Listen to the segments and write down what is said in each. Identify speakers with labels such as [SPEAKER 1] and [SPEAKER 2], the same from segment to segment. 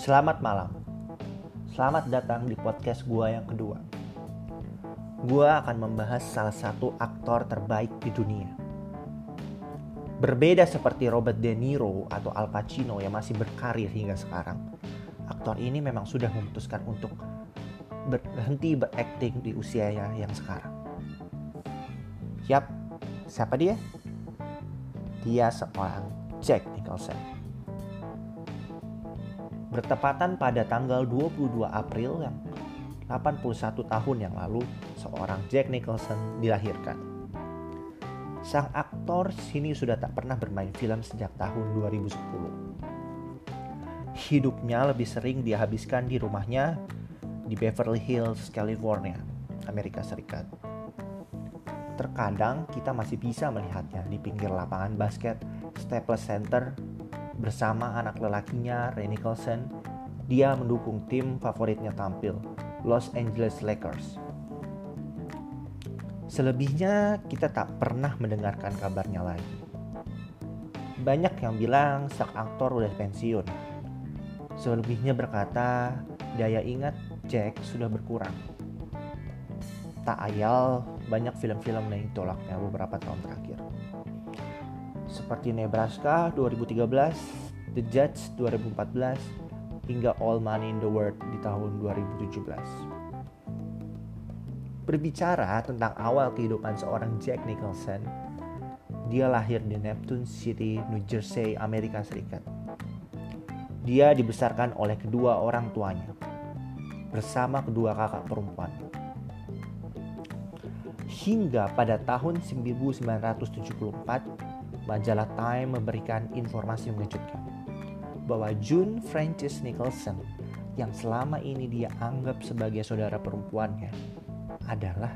[SPEAKER 1] Selamat malam. Selamat datang di podcast gua yang kedua. Gua akan membahas salah satu aktor terbaik di dunia. Berbeda seperti Robert De Niro atau Al Pacino yang masih berkarir hingga sekarang, aktor ini memang sudah memutuskan untuk berhenti berakting di usianya yang sekarang. Yap, siapa dia? Dia seorang Jack Nicholson. Bertepatan pada tanggal 22 April yang 81 tahun yang lalu, seorang Jack Nicholson dilahirkan. Sang aktor sini sudah tak pernah bermain film sejak tahun 2010. Hidupnya lebih sering dihabiskan di rumahnya di Beverly Hills, California, Amerika Serikat. Terkadang kita masih bisa melihatnya di pinggir lapangan basket Staples Center bersama anak lelakinya Ray Nicholson. Dia mendukung tim favoritnya tampil, Los Angeles Lakers. Selebihnya kita tak pernah mendengarkan kabarnya lagi. Banyak yang bilang sang aktor udah pensiun. Selebihnya berkata daya ingat Jack sudah berkurang. Tak ayal banyak film-film yang ditolaknya beberapa tahun terakhir. Seperti Nebraska 2013, The Judge 2014, hingga All Money in the World di tahun 2017. Berbicara tentang awal kehidupan seorang Jack Nicholson, dia lahir di Neptune City, New Jersey, Amerika Serikat. Dia dibesarkan oleh kedua orang tuanya, bersama kedua kakak perempuan. Hingga pada tahun 1974, majalah Time memberikan informasi mengejutkan bahwa June Francis Nicholson yang selama ini dia anggap sebagai saudara perempuannya adalah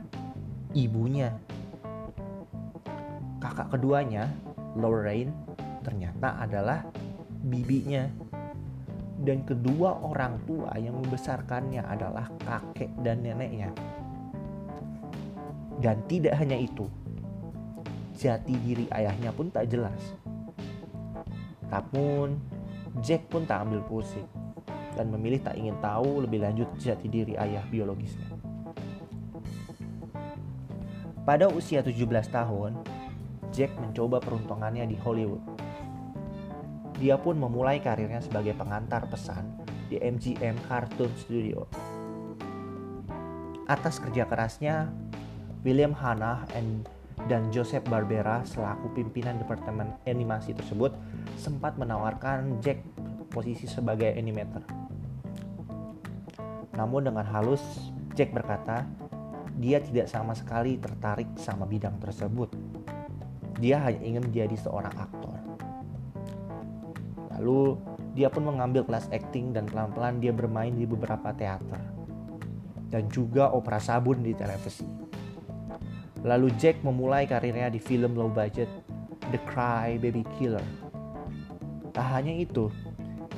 [SPEAKER 1] ibunya. Kakak keduanya, Lorraine, ternyata adalah bibinya. Dan kedua orang tua yang membesarkannya adalah kakek dan neneknya. Dan tidak hanya itu, jati diri ayahnya pun tak jelas. Namun, Jack pun tak ambil pusing dan memilih tak ingin tahu lebih lanjut jati diri ayah biologisnya. Pada usia 17 tahun, Jack mencoba peruntungannya di Hollywood. Dia pun memulai karirnya sebagai pengantar pesan di MGM Cartoon Studio. Atas kerja kerasnya, William Hanna dan Joseph Barbera selaku pimpinan departemen animasi tersebut sempat menawarkan Jack posisi sebagai animator. Namun dengan halus, Jack berkata, dia tidak sama sekali tertarik sama bidang tersebut. Dia hanya ingin menjadi seorang aktor. Lalu dia pun mengambil kelas acting dan pelan-pelan dia bermain di beberapa teater dan juga opera sabun di televisi. Lalu Jack memulai karirnya di film low budget The Cry Baby Killer. Tak hanya itu,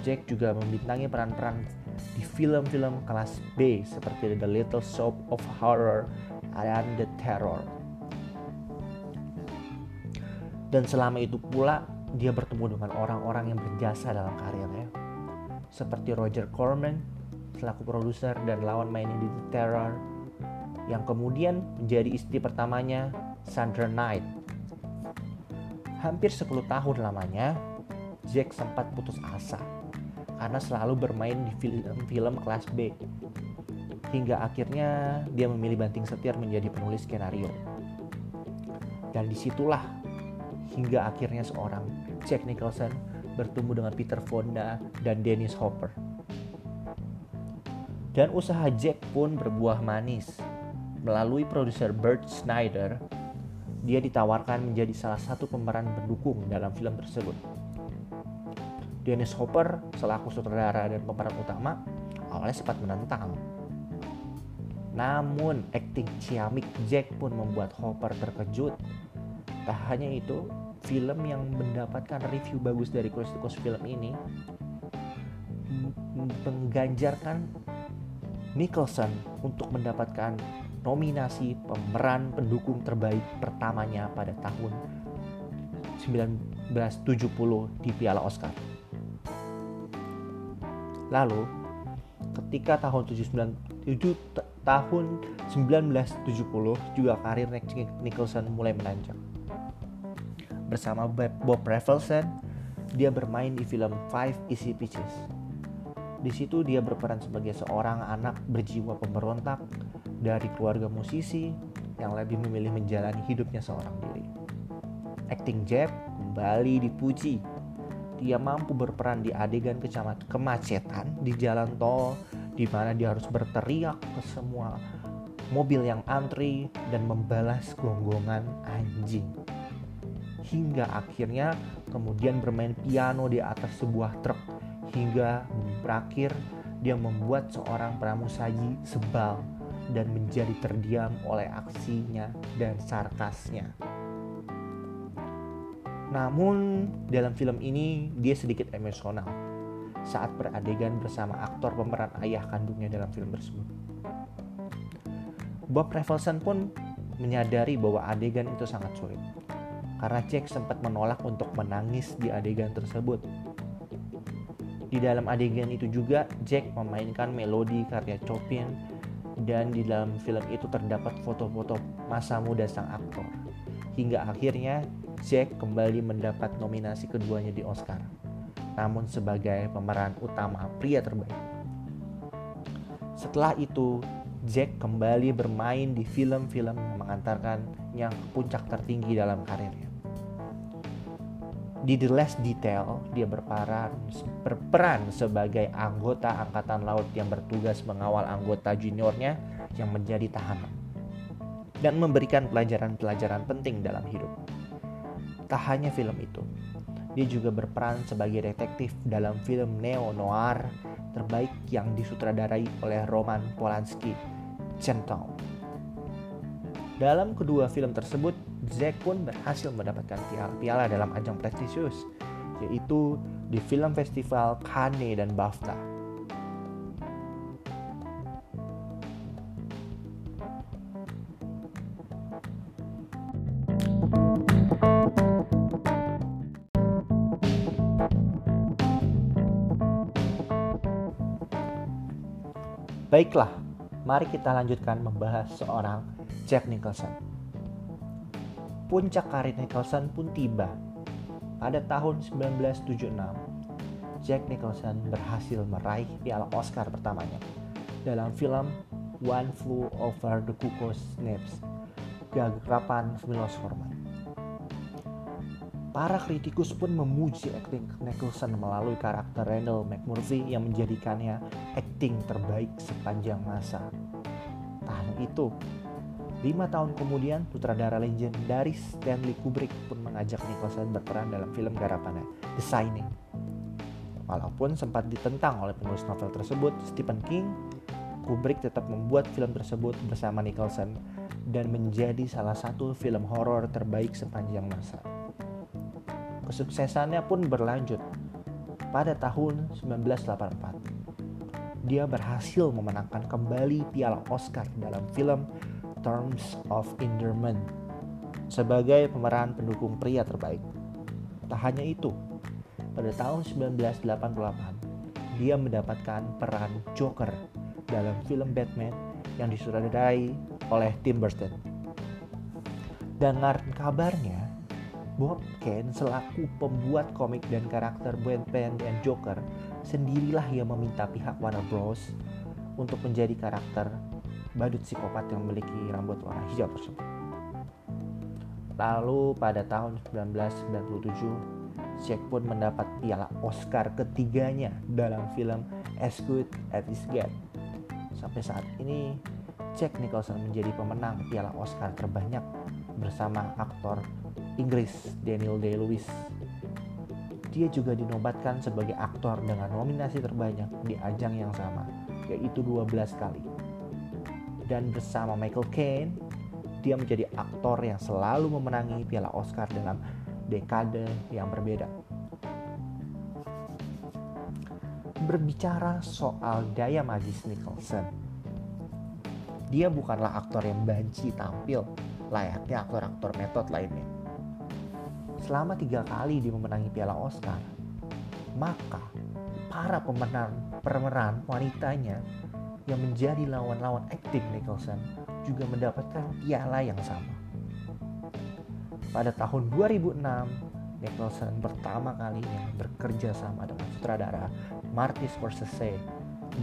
[SPEAKER 1] Jack juga membintangi peran-peran di film-film kelas B seperti The Little Shop of Horror dan The Terror. Dan selama itu pula dia bertemu dengan orang-orang yang berjasa dalam karirnya. Seperti Roger Corman selaku produser dan lawan mainnya di The Terror yang kemudian menjadi istri pertamanya Sandra Knight. Hampir 10 tahun lamanya, Jack sempat putus asa karena selalu bermain di film-film kelas B. Hingga akhirnya dia memilih banting setir menjadi penulis skenario. Dan di situlah hingga akhirnya seorang Jack Nicholson bertemu dengan Peter Fonda dan Dennis Hopper. Dan usaha Jack pun berbuah manis. Melalui produser Bert Snyder, dia ditawarkan menjadi salah satu pemeran pendukung dalam film tersebut. Dennis Hopper selaku sutradara dan pemeran utama awalnya sempat menentang. Namun akting ciamik Jack pun membuat Hopper terkejut. Tak hanya itu, film yang mendapatkan review bagus dari kritikus film ini mengganjarkan Nicholson untuk mendapatkan nominasi pemeran pendukung terbaik pertamanya pada tahun 1970 di Piala Oscar. Lalu, ketika tahun 79 tahun 1970 juga karir Nicholson mulai menanjak. Bersama Bob Rafelson, dia bermain di film Five Easy Pieces. Di situ dia berperan sebagai seorang anak berjiwa pemberontak dari keluarga musisi yang lebih memilih menjalani hidupnya seorang diri. Acting Jeb kembali dipuji. Dia mampu berperan di adegan kemacetan di jalan tol di mana dia harus berteriak ke semua mobil yang antri dan membalas gonggongan anjing. Hingga akhirnya kemudian bermain piano di atas sebuah truk hingga berakhir dia membuat seorang pramusaji sebal dan menjadi terdiam oleh aksinya dan sarkasnya. Namun dalam film ini dia sedikit emosional saat beradegan bersama aktor pemeran ayah kandungnya dalam film tersebut. Bob Rafelson pun menyadari bahwa adegan itu sangat sulit karena Jack sempat menolak untuk menangis di adegan tersebut. Di dalam adegan itu juga Jack memainkan melodi karya Chopin dan di dalam film itu terdapat foto-foto masa muda sang aktor. Hingga akhirnya Jack kembali mendapat nominasi keduanya di Oscar namun sebagai pemeran utama pria terbaik. Setelah itu, Jack kembali bermain di film-film yang mengantarkannya ke puncak tertinggi dalam karirnya. Di The Last Detail, dia berperan, berperan sebagai anggota angkatan laut yang bertugas mengawal anggota juniornya yang menjadi tahanan dan memberikan pelajaran-pelajaran penting dalam hidup. Tak hanya film itu, dia juga berperan sebagai detektif dalam film neo-noir terbaik yang disutradarai oleh Roman Polanski, Chinatown. Dalam kedua film tersebut, Zack pun berhasil mendapatkan piala-piala dalam ajang prestisius, yaitu di film festival Cannes dan BAFTA. Baiklah, mari kita lanjutkan membahas seorang Jack Nicholson. Puncak karir Nicholson pun tiba. Pada tahun 1976, Jack Nicholson berhasil meraih piala Oscar pertamanya dalam film One Flew Over the Cuckoo's Nest, garapan Milos Forman. Para kritikus pun memuji akting Nicholson melalui karakter Randall McMurphy yang menjadikannya akting terbaik sepanjang masa. Tak hanya itu, lima tahun kemudian sutradara legendaris Stanley Kubrick pun mengajak Nicholson berperan dalam film garapannya The Shining. Walaupun sempat ditentang oleh penulis novel tersebut, Stephen King, Kubrick tetap membuat film tersebut bersama Nicholson dan menjadi salah satu film horor terbaik sepanjang masa. Kesuksesannya pun berlanjut. Pada tahun 1984, dia berhasil memenangkan kembali piala Oscar dalam film Terms of Endearment sebagai pemeran pendukung pria terbaik. Tak hanya itu, pada tahun 1988, dia mendapatkan peran Joker dalam film Batman yang disutradarai oleh Tim Burton. Dengar kabarnya, Bob Kane selaku pembuat komik dan karakter Batman dan Joker sendirilah yang meminta pihak Warner Bros. untuk menjadi karakter badut psikopat yang memiliki rambut warna hijau tersebut. Lalu pada tahun 1997, Jack pun mendapat piala Oscar ketiganya dalam film As Good as It Get. Sampai saat ini, Jack Nicholson menjadi pemenang piala Oscar terbanyak bersama aktor Inggris Daniel Day-Lewis. Dia juga dinobatkan sebagai aktor dengan nominasi terbanyak di ajang yang sama, yaitu 12 kali. Dan bersama Michael Caine, dia menjadi aktor yang selalu memenangi piala Oscar dalam dekade yang berbeda. Berbicara soal daya magis Nicholson, dia bukanlah aktor yang banci tampil layaknya aktor-aktor metode lainnya selama tiga kali dia memenangi piala Oscar, maka para pemeran pemeran wanitanya yang menjadi lawan-lawan akting Nicholson juga mendapatkan piala yang sama. Pada tahun 2006, Nicholson pertama kalinya bekerja sama dengan sutradara Martin Scorsese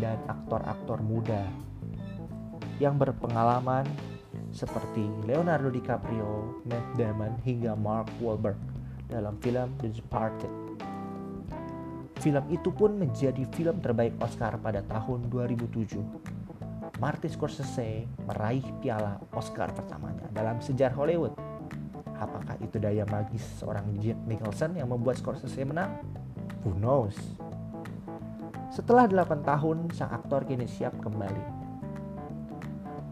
[SPEAKER 1] dan aktor-aktor muda yang berpengalaman seperti Leonardo DiCaprio, Matt Damon, hingga Mark Wahlberg dalam film The Departed. Film itu pun menjadi film terbaik Oscar pada tahun 2007. Martin Scorsese meraih piala Oscar pertamanya dalam sejarah Hollywood. Apakah itu daya magis seorang Jack Nicholson yang membuat Scorsese menang? Who knows? Setelah 8 tahun, sang aktor kini siap kembali.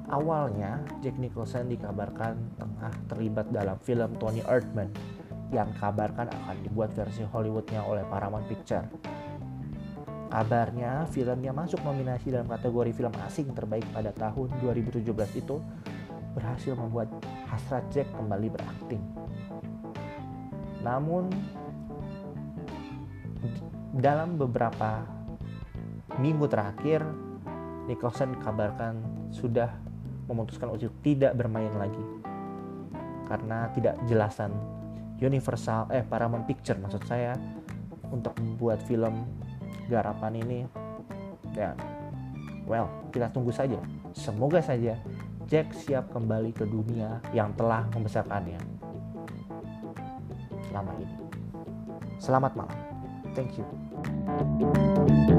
[SPEAKER 1] Awalnya, Jack Nicholson dikabarkan tengah terlibat dalam film Tony Erdmann yang kabarkan akan dibuat versi Hollywoodnya oleh Paramount Picture. Kabarnya filmnya masuk nominasi dalam kategori film asing terbaik pada tahun 2017 itu berhasil membuat hasrat Jack kembali berakting. Namun dalam beberapa minggu terakhir Nicholson kabarkan sudah memutuskan untuk tidak bermain lagi karena tidak jelasan Universal eh Paramount Picture maksud saya untuk membuat film garapan ini ya well kita tunggu saja. Semoga saja Jack siap kembali ke dunia yang telah membesarkannya selama ini. Selamat malam. Thank you